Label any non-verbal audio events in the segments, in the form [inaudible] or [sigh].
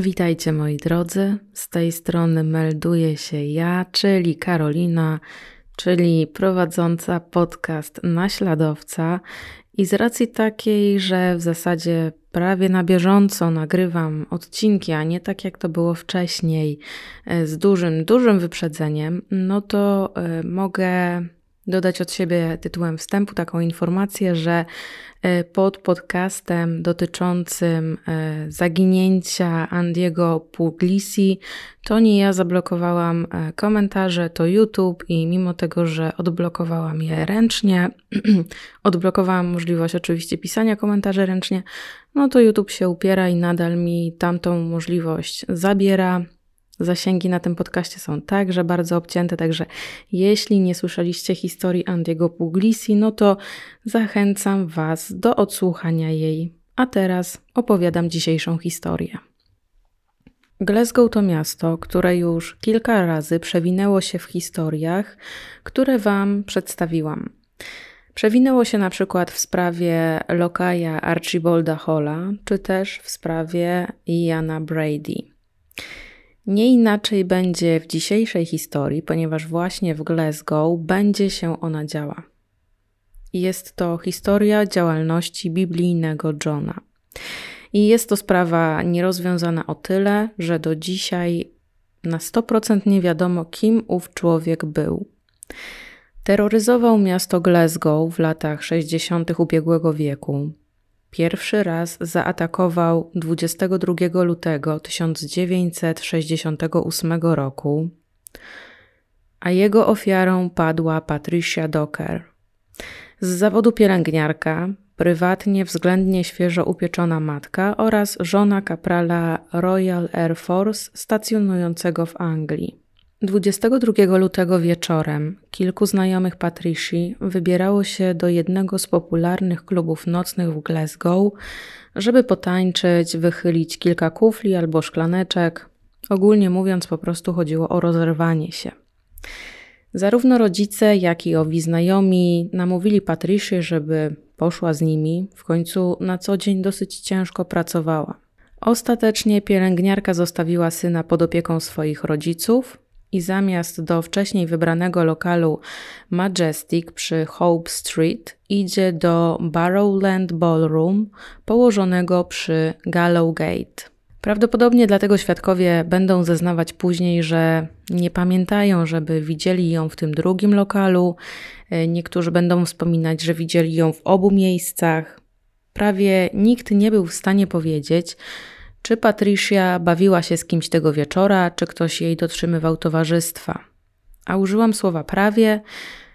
Witajcie moi drodzy. Z tej strony melduje się ja, czyli Karolina, czyli prowadząca podcast Naśladowca. I z racji takiej, że w zasadzie prawie na bieżąco nagrywam odcinki, a nie tak jak to było wcześniej, e, z dużym, dużym wyprzedzeniem, no to y, mogę dodać od siebie tytułem wstępu taką informację, że e, pod podcastem dotyczącym e, zaginięcia Andiego Puglisi to nie ja zablokowałam e, komentarze, to YouTube i mimo tego, że odblokowałam je ręcznie, [clears throat] odblokowałam możliwość oczywiście pisania komentarzy ręcznie, no to YouTube się upiera i nadal mi tamtą możliwość zabiera. Zasięgi na tym podcaście są także bardzo obcięte, także jeśli nie słyszeliście historii Andiego Puglisi, no to zachęcam Was do odsłuchania jej. A teraz opowiadam dzisiejszą historię. Glasgow to miasto, które już kilka razy przewinęło się w historiach, które Wam przedstawiłam. Przewinęło się na przykład w sprawie lokaja Archibalda Holla, czy też w sprawie Iana Brady. Nie inaczej będzie w dzisiejszej historii, ponieważ właśnie w Glasgow będzie się ona działa. Jest to historia działalności biblijnego Johna. I jest to sprawa nierozwiązana o tyle, że do dzisiaj na 100% nie wiadomo, kim ów człowiek był. Terroryzował miasto Glasgow w latach 60. ubiegłego wieku. Pierwszy raz zaatakował 22 lutego 1968 roku, a jego ofiarą padła Patricia Docker. Z zawodu pielęgniarka, prywatnie względnie świeżo upieczona matka oraz żona kaprala Royal Air Force stacjonującego w Anglii. 22 lutego wieczorem kilku znajomych Patrici wybierało się do jednego z popularnych klubów nocnych w Glasgow, żeby potańczyć, wychylić kilka kufli albo szklaneczek. Ogólnie mówiąc, po prostu chodziło o rozerwanie się. Zarówno rodzice, jak i owi znajomi namówili Patricię, żeby poszła z nimi. W końcu na co dzień dosyć ciężko pracowała. Ostatecznie pielęgniarka zostawiła syna pod opieką swoich rodziców, i zamiast do wcześniej wybranego lokalu Majestic przy Hope Street idzie do Barrowland Ballroom położonego przy Gallowgate. Prawdopodobnie dlatego świadkowie będą zeznawać później, że nie pamiętają, żeby widzieli ją w tym drugim lokalu. Niektórzy będą wspominać, że widzieli ją w obu miejscach. Prawie nikt nie był w stanie powiedzieć, czy Patricia bawiła się z kimś tego wieczora, czy ktoś jej dotrzymywał towarzystwa. A użyłam słowa prawie,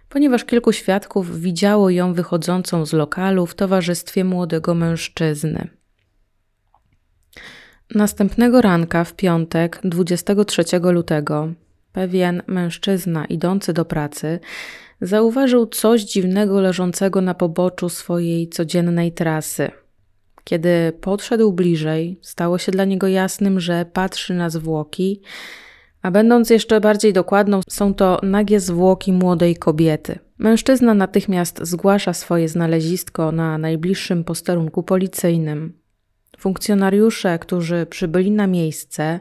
ponieważ kilku świadków widziało ją wychodzącą z lokalu w towarzystwie młodego mężczyzny. Następnego ranka, w piątek, 23 lutego, pewien mężczyzna idący do pracy zauważył coś dziwnego leżącego na poboczu swojej codziennej trasy – kiedy podszedł bliżej, stało się dla niego jasnym, że patrzy na zwłoki, a będąc jeszcze bardziej dokładną, są to nagie zwłoki młodej kobiety. Mężczyzna natychmiast zgłasza swoje znalezisko na najbliższym posterunku policyjnym. Funkcjonariusze, którzy przybyli na miejsce,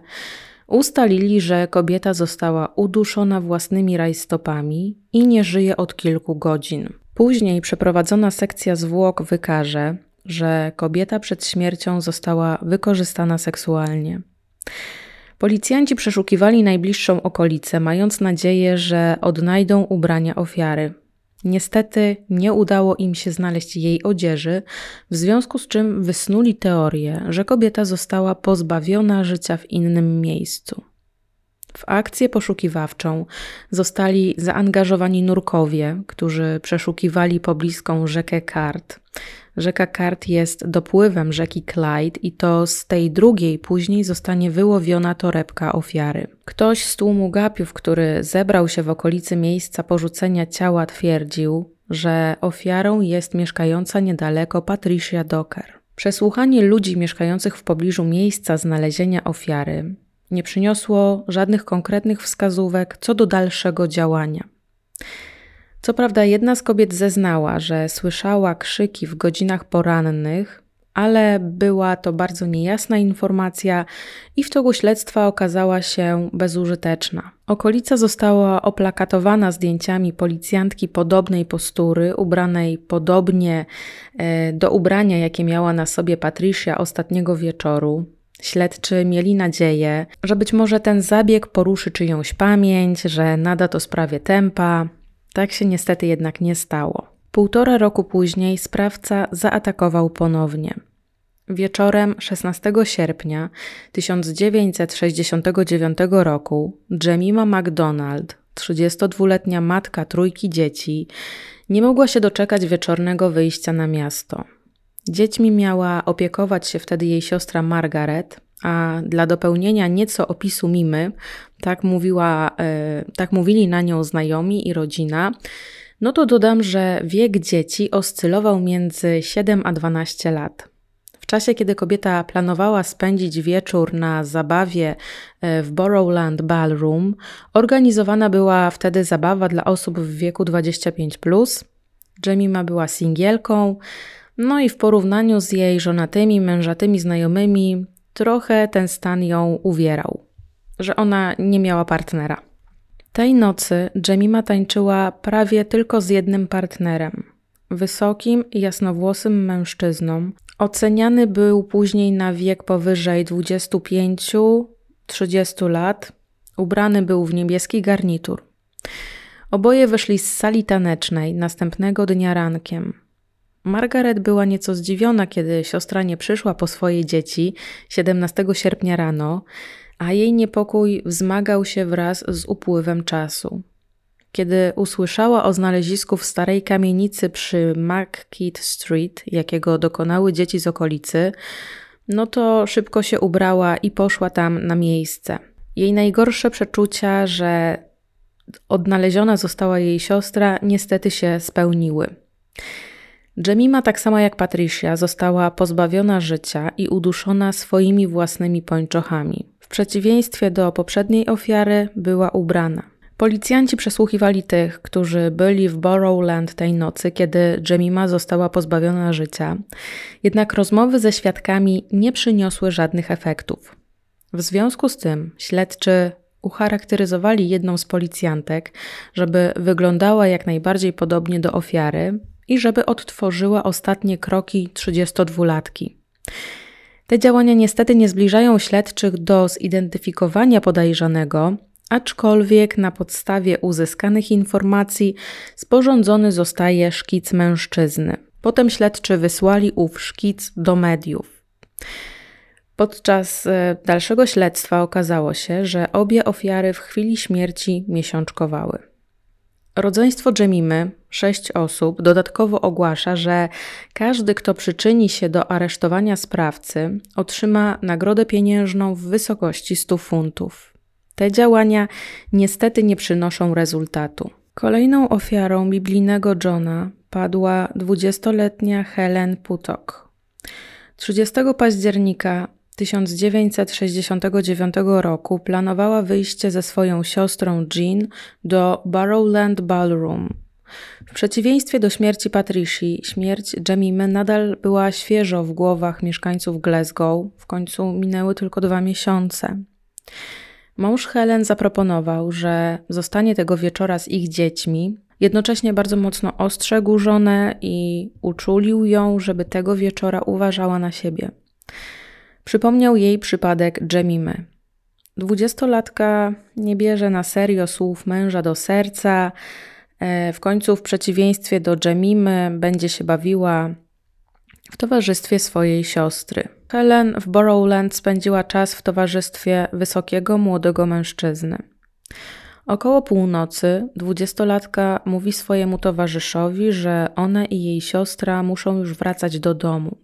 ustalili, że kobieta została uduszona własnymi rajstopami i nie żyje od kilku godzin. Później przeprowadzona sekcja zwłok wykaże, że kobieta przed śmiercią została wykorzystana seksualnie. Policjanci przeszukiwali najbliższą okolicę, mając nadzieję, że odnajdą ubrania ofiary. Niestety nie udało im się znaleźć jej odzieży, w związku z czym wysnuli teorię, że kobieta została pozbawiona życia w innym miejscu. W akcję poszukiwawczą zostali zaangażowani nurkowie, którzy przeszukiwali pobliską rzekę Kart. Rzeka Kart jest dopływem rzeki Clyde i to z tej drugiej później zostanie wyłowiona torebka ofiary. Ktoś z tłumu gapiów, który zebrał się w okolicy miejsca porzucenia ciała, twierdził, że ofiarą jest mieszkająca niedaleko Patricia Docker. Przesłuchanie ludzi mieszkających w pobliżu miejsca znalezienia ofiary nie przyniosło żadnych konkretnych wskazówek co do dalszego działania. Co prawda, jedna z kobiet zeznała, że słyszała krzyki w godzinach porannych, ale była to bardzo niejasna informacja i w toku śledztwa okazała się bezużyteczna. Okolica została oplakatowana zdjęciami policjantki podobnej postury, ubranej podobnie e, do ubrania, jakie miała na sobie Patricia ostatniego wieczoru. Śledczy mieli nadzieję, że być może ten zabieg poruszy czyjąś pamięć, że nada to sprawie tempa. Tak się niestety jednak nie stało. Półtora roku później sprawca zaatakował ponownie. Wieczorem 16 sierpnia 1969 roku Jemima MacDonald, 32-letnia matka trójki dzieci, nie mogła się doczekać wieczornego wyjścia na miasto. Dziećmi miała opiekować się wtedy jej siostra Margaret, a dla dopełnienia nieco opisu Mimy, tak, mówiła, e, tak mówili na nią znajomi i rodzina, no to dodam, że wiek dzieci oscylował między 7 a 12 lat. W czasie, kiedy kobieta planowała spędzić wieczór na zabawie e, w Borrowland Ballroom, organizowana była wtedy zabawa dla osób w wieku 25. Jemima była singielką, no i w porównaniu z jej żonatymi, mężatymi znajomymi, trochę ten stan ją uwierał, że ona nie miała partnera. Tej nocy Jemima tańczyła prawie tylko z jednym partnerem. Wysokim, jasnowłosym mężczyzną. Oceniany był później na wiek powyżej 25-30 lat. Ubrany był w niebieski garnitur. Oboje wyszli z sali tanecznej następnego dnia rankiem. Margaret była nieco zdziwiona, kiedy siostra nie przyszła po swoje dzieci 17 sierpnia rano a jej niepokój wzmagał się wraz z upływem czasu. Kiedy usłyszała o znalezisku w starej kamienicy przy McKeith Street, jakiego dokonały dzieci z okolicy, no to szybko się ubrała i poszła tam na miejsce. Jej najgorsze przeczucia, że odnaleziona została jej siostra, niestety się spełniły. Jemima, tak samo jak Patricia, została pozbawiona życia i uduszona swoimi własnymi pończochami przeciwieństwie do poprzedniej ofiary była ubrana. Policjanci przesłuchiwali tych, którzy byli w Borrowland tej nocy, kiedy Jemima została pozbawiona życia, jednak rozmowy ze świadkami nie przyniosły żadnych efektów. W związku z tym śledczy ucharakteryzowali jedną z policjantek, żeby wyglądała jak najbardziej podobnie do ofiary i żeby odtworzyła ostatnie kroki 32-latki. Te działania niestety nie zbliżają śledczych do zidentyfikowania podejrzanego, aczkolwiek na podstawie uzyskanych informacji sporządzony zostaje szkic mężczyzny. Potem śledczy wysłali ów szkic do mediów. Podczas e, dalszego śledztwa okazało się, że obie ofiary w chwili śmierci miesiączkowały. Rodzeństwo Jemimy, sześć osób, dodatkowo ogłasza, że każdy, kto przyczyni się do aresztowania sprawcy, otrzyma nagrodę pieniężną w wysokości 100 funtów. Te działania niestety nie przynoszą rezultatu. Kolejną ofiarą biblijnego Johna padła 20-letnia Helen Putok. 30 października 1969 roku planowała wyjście ze swoją siostrą Jean do Barrowland Ballroom. W przeciwieństwie do śmierci Patricia, śmierć Jemimy nadal była świeżo w głowach mieszkańców Glasgow, w końcu minęły tylko dwa miesiące. Mąż Helen zaproponował, że zostanie tego wieczora z ich dziećmi, jednocześnie bardzo mocno ostrzegł żonę i uczulił ją, żeby tego wieczora uważała na siebie. Przypomniał jej przypadek Jemimy. Dwudziestolatka nie bierze na serio słów męża do serca. E, w końcu, w przeciwieństwie do Jemimy, będzie się bawiła w towarzystwie swojej siostry. Helen w Borrowland spędziła czas w towarzystwie wysokiego, młodego mężczyzny. Około północy dwudziestolatka mówi swojemu towarzyszowi, że ona i jej siostra muszą już wracać do domu.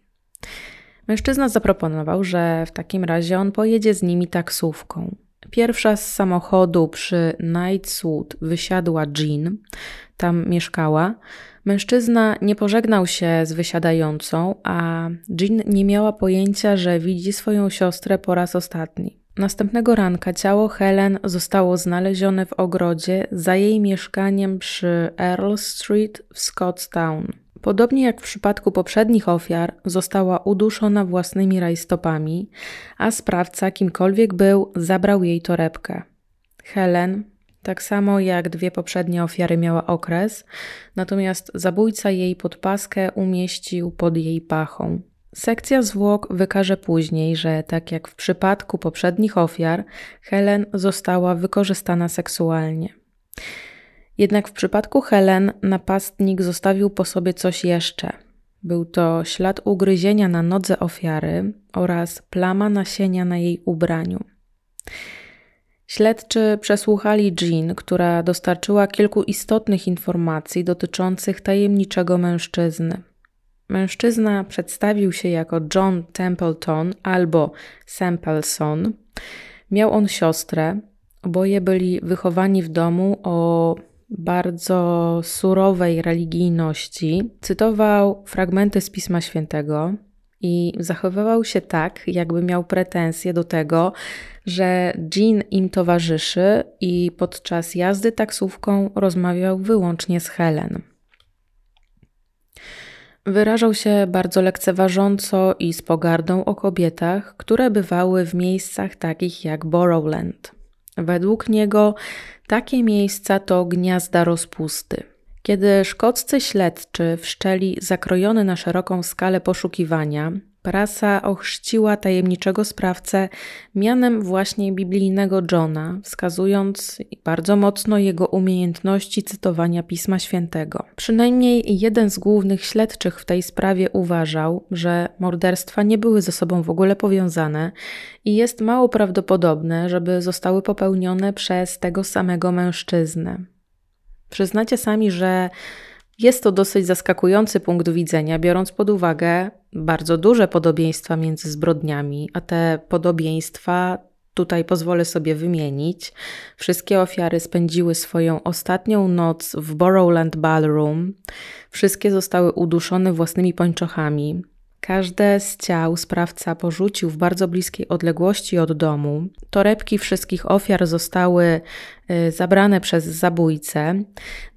Mężczyzna zaproponował, że w takim razie on pojedzie z nimi taksówką. Pierwsza z samochodu przy Knightswood wysiadła Jean, tam mieszkała. Mężczyzna nie pożegnał się z wysiadającą, a Jean nie miała pojęcia, że widzi swoją siostrę po raz ostatni. Następnego ranka ciało Helen zostało znalezione w ogrodzie za jej mieszkaniem przy Earl Street w Scottstown. Podobnie jak w przypadku poprzednich ofiar, została uduszona własnymi rajstopami, a sprawca, kimkolwiek był, zabrał jej torebkę. Helen, tak samo jak dwie poprzednie ofiary, miała okres, natomiast zabójca jej podpaskę umieścił pod jej pachą. Sekcja zwłok wykaże później, że tak jak w przypadku poprzednich ofiar, Helen została wykorzystana seksualnie. Jednak w przypadku Helen napastnik zostawił po sobie coś jeszcze. Był to ślad ugryzienia na nodze ofiary oraz plama nasienia na jej ubraniu. Śledczy przesłuchali Jean, która dostarczyła kilku istotnych informacji dotyczących tajemniczego mężczyzny. Mężczyzna przedstawił się jako John Templeton albo Sampleson. Miał on siostrę. Oboje byli wychowani w domu o bardzo surowej religijności. Cytował fragmenty z Pisma Świętego i zachowywał się tak, jakby miał pretensje do tego, że Jean im towarzyszy i podczas jazdy taksówką rozmawiał wyłącznie z Helen. Wyrażał się bardzo lekceważąco i z pogardą o kobietach, które bywały w miejscach takich jak Borrowland. Według niego takie miejsca to gniazda rozpusty. Kiedy szkoccy śledczy wszczęli zakrojone na szeroką skalę poszukiwania, Prasa ochrzciła tajemniczego sprawcę mianem właśnie biblijnego Johna, wskazując bardzo mocno jego umiejętności cytowania Pisma Świętego. Przynajmniej jeden z głównych śledczych w tej sprawie uważał, że morderstwa nie były ze sobą w ogóle powiązane i jest mało prawdopodobne, żeby zostały popełnione przez tego samego mężczyznę. Przyznacie sami, że jest to dosyć zaskakujący punkt widzenia, biorąc pod uwagę bardzo duże podobieństwa między zbrodniami, a te podobieństwa tutaj pozwolę sobie wymienić. Wszystkie ofiary spędziły swoją ostatnią noc w Borrowland Ballroom. Wszystkie zostały uduszone własnymi pończochami. Każde z ciał sprawca porzucił w bardzo bliskiej odległości od domu. Torebki wszystkich ofiar zostały y, zabrane przez zabójcę,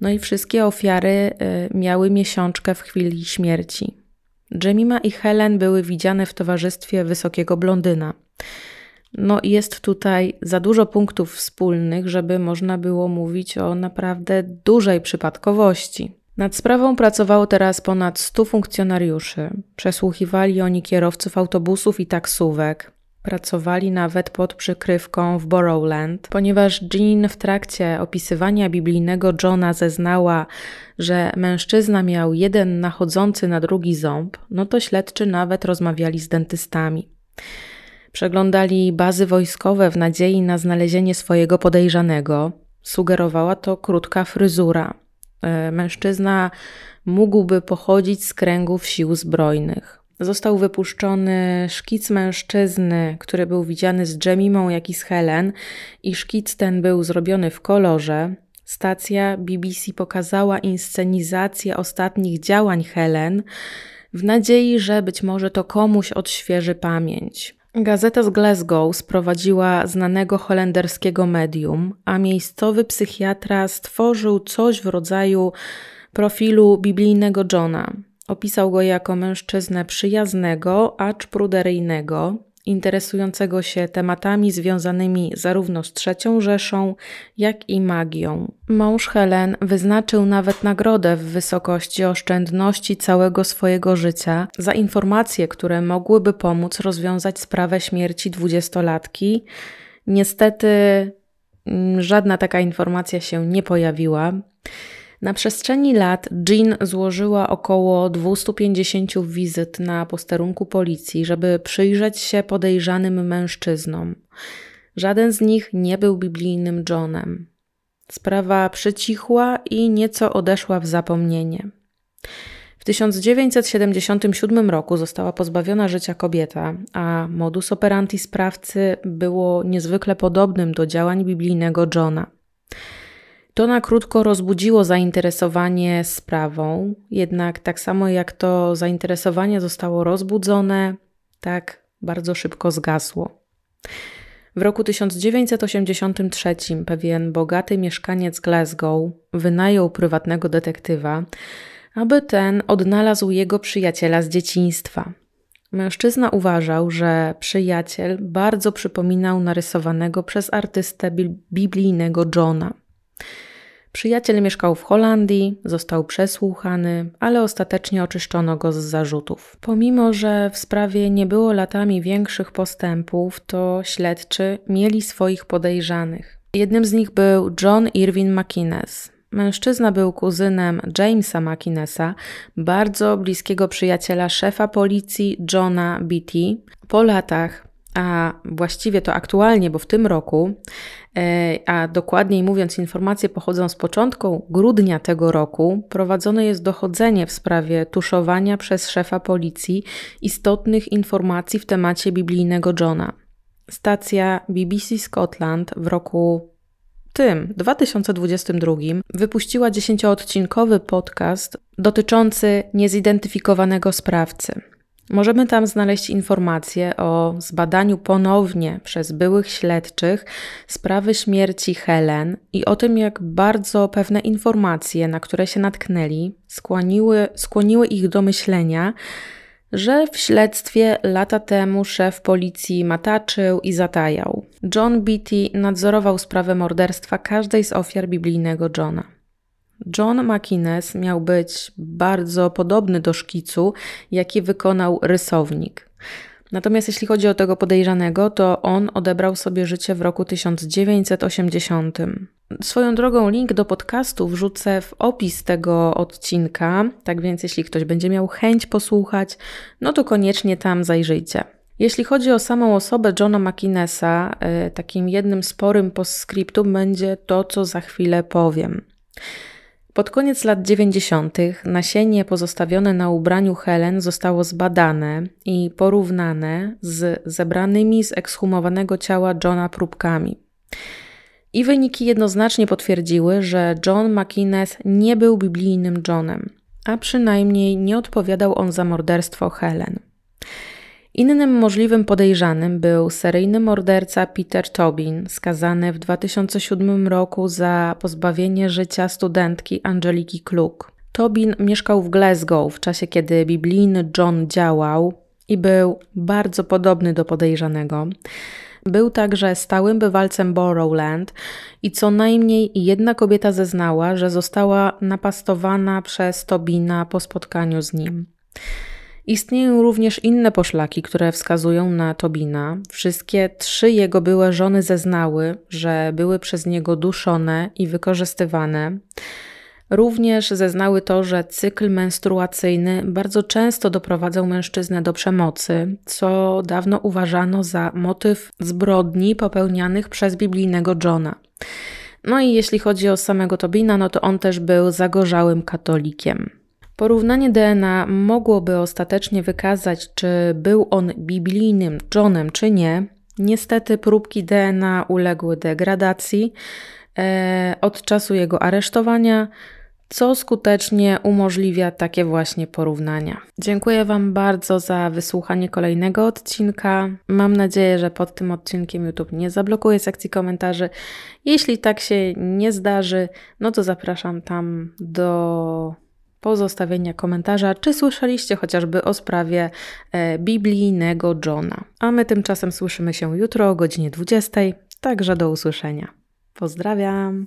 no i wszystkie ofiary y, miały miesiączkę w chwili śmierci. Jemima i Helen były widziane w towarzystwie wysokiego blondyna. No, jest tutaj za dużo punktów wspólnych, żeby można było mówić o naprawdę dużej przypadkowości. Nad sprawą pracowało teraz ponad 100 funkcjonariuszy. Przesłuchiwali oni kierowców autobusów i taksówek. Pracowali nawet pod przykrywką w Borrowland, ponieważ Jean w trakcie opisywania biblijnego Johna zeznała, że mężczyzna miał jeden nachodzący na drugi ząb, no to śledczy nawet rozmawiali z dentystami. Przeglądali bazy wojskowe w nadziei na znalezienie swojego podejrzanego. Sugerowała to krótka fryzura. E, mężczyzna mógłby pochodzić z kręgów sił zbrojnych. Został wypuszczony szkic mężczyzny, który był widziany z Jemimą, jak i z Helen, i szkic ten był zrobiony w kolorze. Stacja BBC pokazała inscenizację ostatnich działań Helen w nadziei, że być może to komuś odświeży pamięć. Gazeta z Glasgow sprowadziła znanego holenderskiego medium, a miejscowy psychiatra stworzył coś w rodzaju profilu biblijnego Johna. Opisał go jako mężczyznę przyjaznego, acz pruderyjnego, interesującego się tematami związanymi zarówno z trzecią Rzeszą, jak i magią. Mąż Helen wyznaczył nawet nagrodę w wysokości oszczędności całego swojego życia za informacje, które mogłyby pomóc rozwiązać sprawę śmierci dwudziestolatki. Niestety mm, żadna taka informacja się nie pojawiła. Na przestrzeni lat Jean złożyła około 250 wizyt na posterunku policji, żeby przyjrzeć się podejrzanym mężczyznom. Żaden z nich nie był biblijnym Johnem. Sprawa przycichła i nieco odeszła w zapomnienie. W 1977 roku została pozbawiona życia kobieta, a modus operandi sprawcy było niezwykle podobnym do działań biblijnego Johna. To na krótko rozbudziło zainteresowanie sprawą, jednak tak samo jak to zainteresowanie zostało rozbudzone, tak bardzo szybko zgasło. W roku 1983 pewien bogaty mieszkaniec Glasgow wynajął prywatnego detektywa, aby ten odnalazł jego przyjaciela z dzieciństwa. Mężczyzna uważał, że przyjaciel bardzo przypominał narysowanego przez artystę biblijnego Johna. Przyjaciel mieszkał w Holandii, został przesłuchany, ale ostatecznie oczyszczono go z zarzutów. Pomimo, że w sprawie nie było latami większych postępów, to śledczy mieli swoich podejrzanych. Jednym z nich był John Irwin McInnes. Mężczyzna był kuzynem Jamesa McInnesa, bardzo bliskiego przyjaciela szefa policji Johna Beatty. Po latach a właściwie to aktualnie, bo w tym roku, e, a dokładniej mówiąc, informacje pochodzą z początku grudnia tego roku, prowadzone jest dochodzenie w sprawie tuszowania przez szefa policji istotnych informacji w temacie biblijnego Johna. Stacja BBC Scotland w roku tym, 2022, wypuściła dziesięcioodcinkowy podcast dotyczący niezidentyfikowanego sprawcy. Możemy tam znaleźć informacje o zbadaniu ponownie przez byłych śledczych sprawy śmierci Helen i o tym, jak bardzo pewne informacje, na które się natknęli, skłoniły, skłoniły ich do myślenia, że w śledztwie lata temu szef policji mataczył i zatajał. John Beatty nadzorował sprawę morderstwa każdej z ofiar biblijnego Johna. John McInnes miał być bardzo podobny do szkicu, jaki wykonał rysownik. Natomiast jeśli chodzi o tego podejrzanego, to on odebrał sobie życie w roku 1980. Swoją drogą link do podcastu wrzucę w opis tego odcinka, tak więc jeśli ktoś będzie miał chęć posłuchać, no to koniecznie tam zajrzyjcie. Jeśli chodzi o samą osobę Johna McInnesa, e, takim jednym sporym postscriptum będzie to, co za chwilę powiem. Pod koniec lat 90. nasienie pozostawione na ubraniu Helen zostało zbadane i porównane z zebranymi z ekshumowanego ciała Johna próbkami. I wyniki jednoznacznie potwierdziły, że John McInnes nie był biblijnym Johnem, a przynajmniej nie odpowiadał on za morderstwo Helen. Innym możliwym podejrzanym był seryjny morderca Peter Tobin, skazany w 2007 roku za pozbawienie życia studentki Angeliki Kluk. Tobin mieszkał w Glasgow w czasie, kiedy biblijny John działał i był bardzo podobny do podejrzanego. Był także stałym bywalcem Borrowland i co najmniej jedna kobieta zeznała, że została napastowana przez Tobina po spotkaniu z nim. Istnieją również inne poszlaki, które wskazują na Tobina. Wszystkie trzy jego były żony zeznały, że były przez niego duszone i wykorzystywane. Również zeznały to, że cykl menstruacyjny bardzo często doprowadzał mężczyznę do przemocy, co dawno uważano za motyw zbrodni popełnianych przez biblijnego Johna. No i jeśli chodzi o samego Tobina, no to on też był zagorzałym katolikiem. Porównanie DNA mogłoby ostatecznie wykazać, czy był on biblijnym Johnem, czy nie. Niestety próbki DNA uległy degradacji e, od czasu jego aresztowania, co skutecznie umożliwia takie właśnie porównania. Dziękuję Wam bardzo za wysłuchanie kolejnego odcinka. Mam nadzieję, że pod tym odcinkiem YouTube nie zablokuje sekcji komentarzy. Jeśli tak się nie zdarzy, no to zapraszam tam do pozostawienia komentarza, czy słyszeliście chociażby o sprawie e, biblijnego Johna. A my tymczasem słyszymy się jutro o godzinie 20, także do usłyszenia. Pozdrawiam!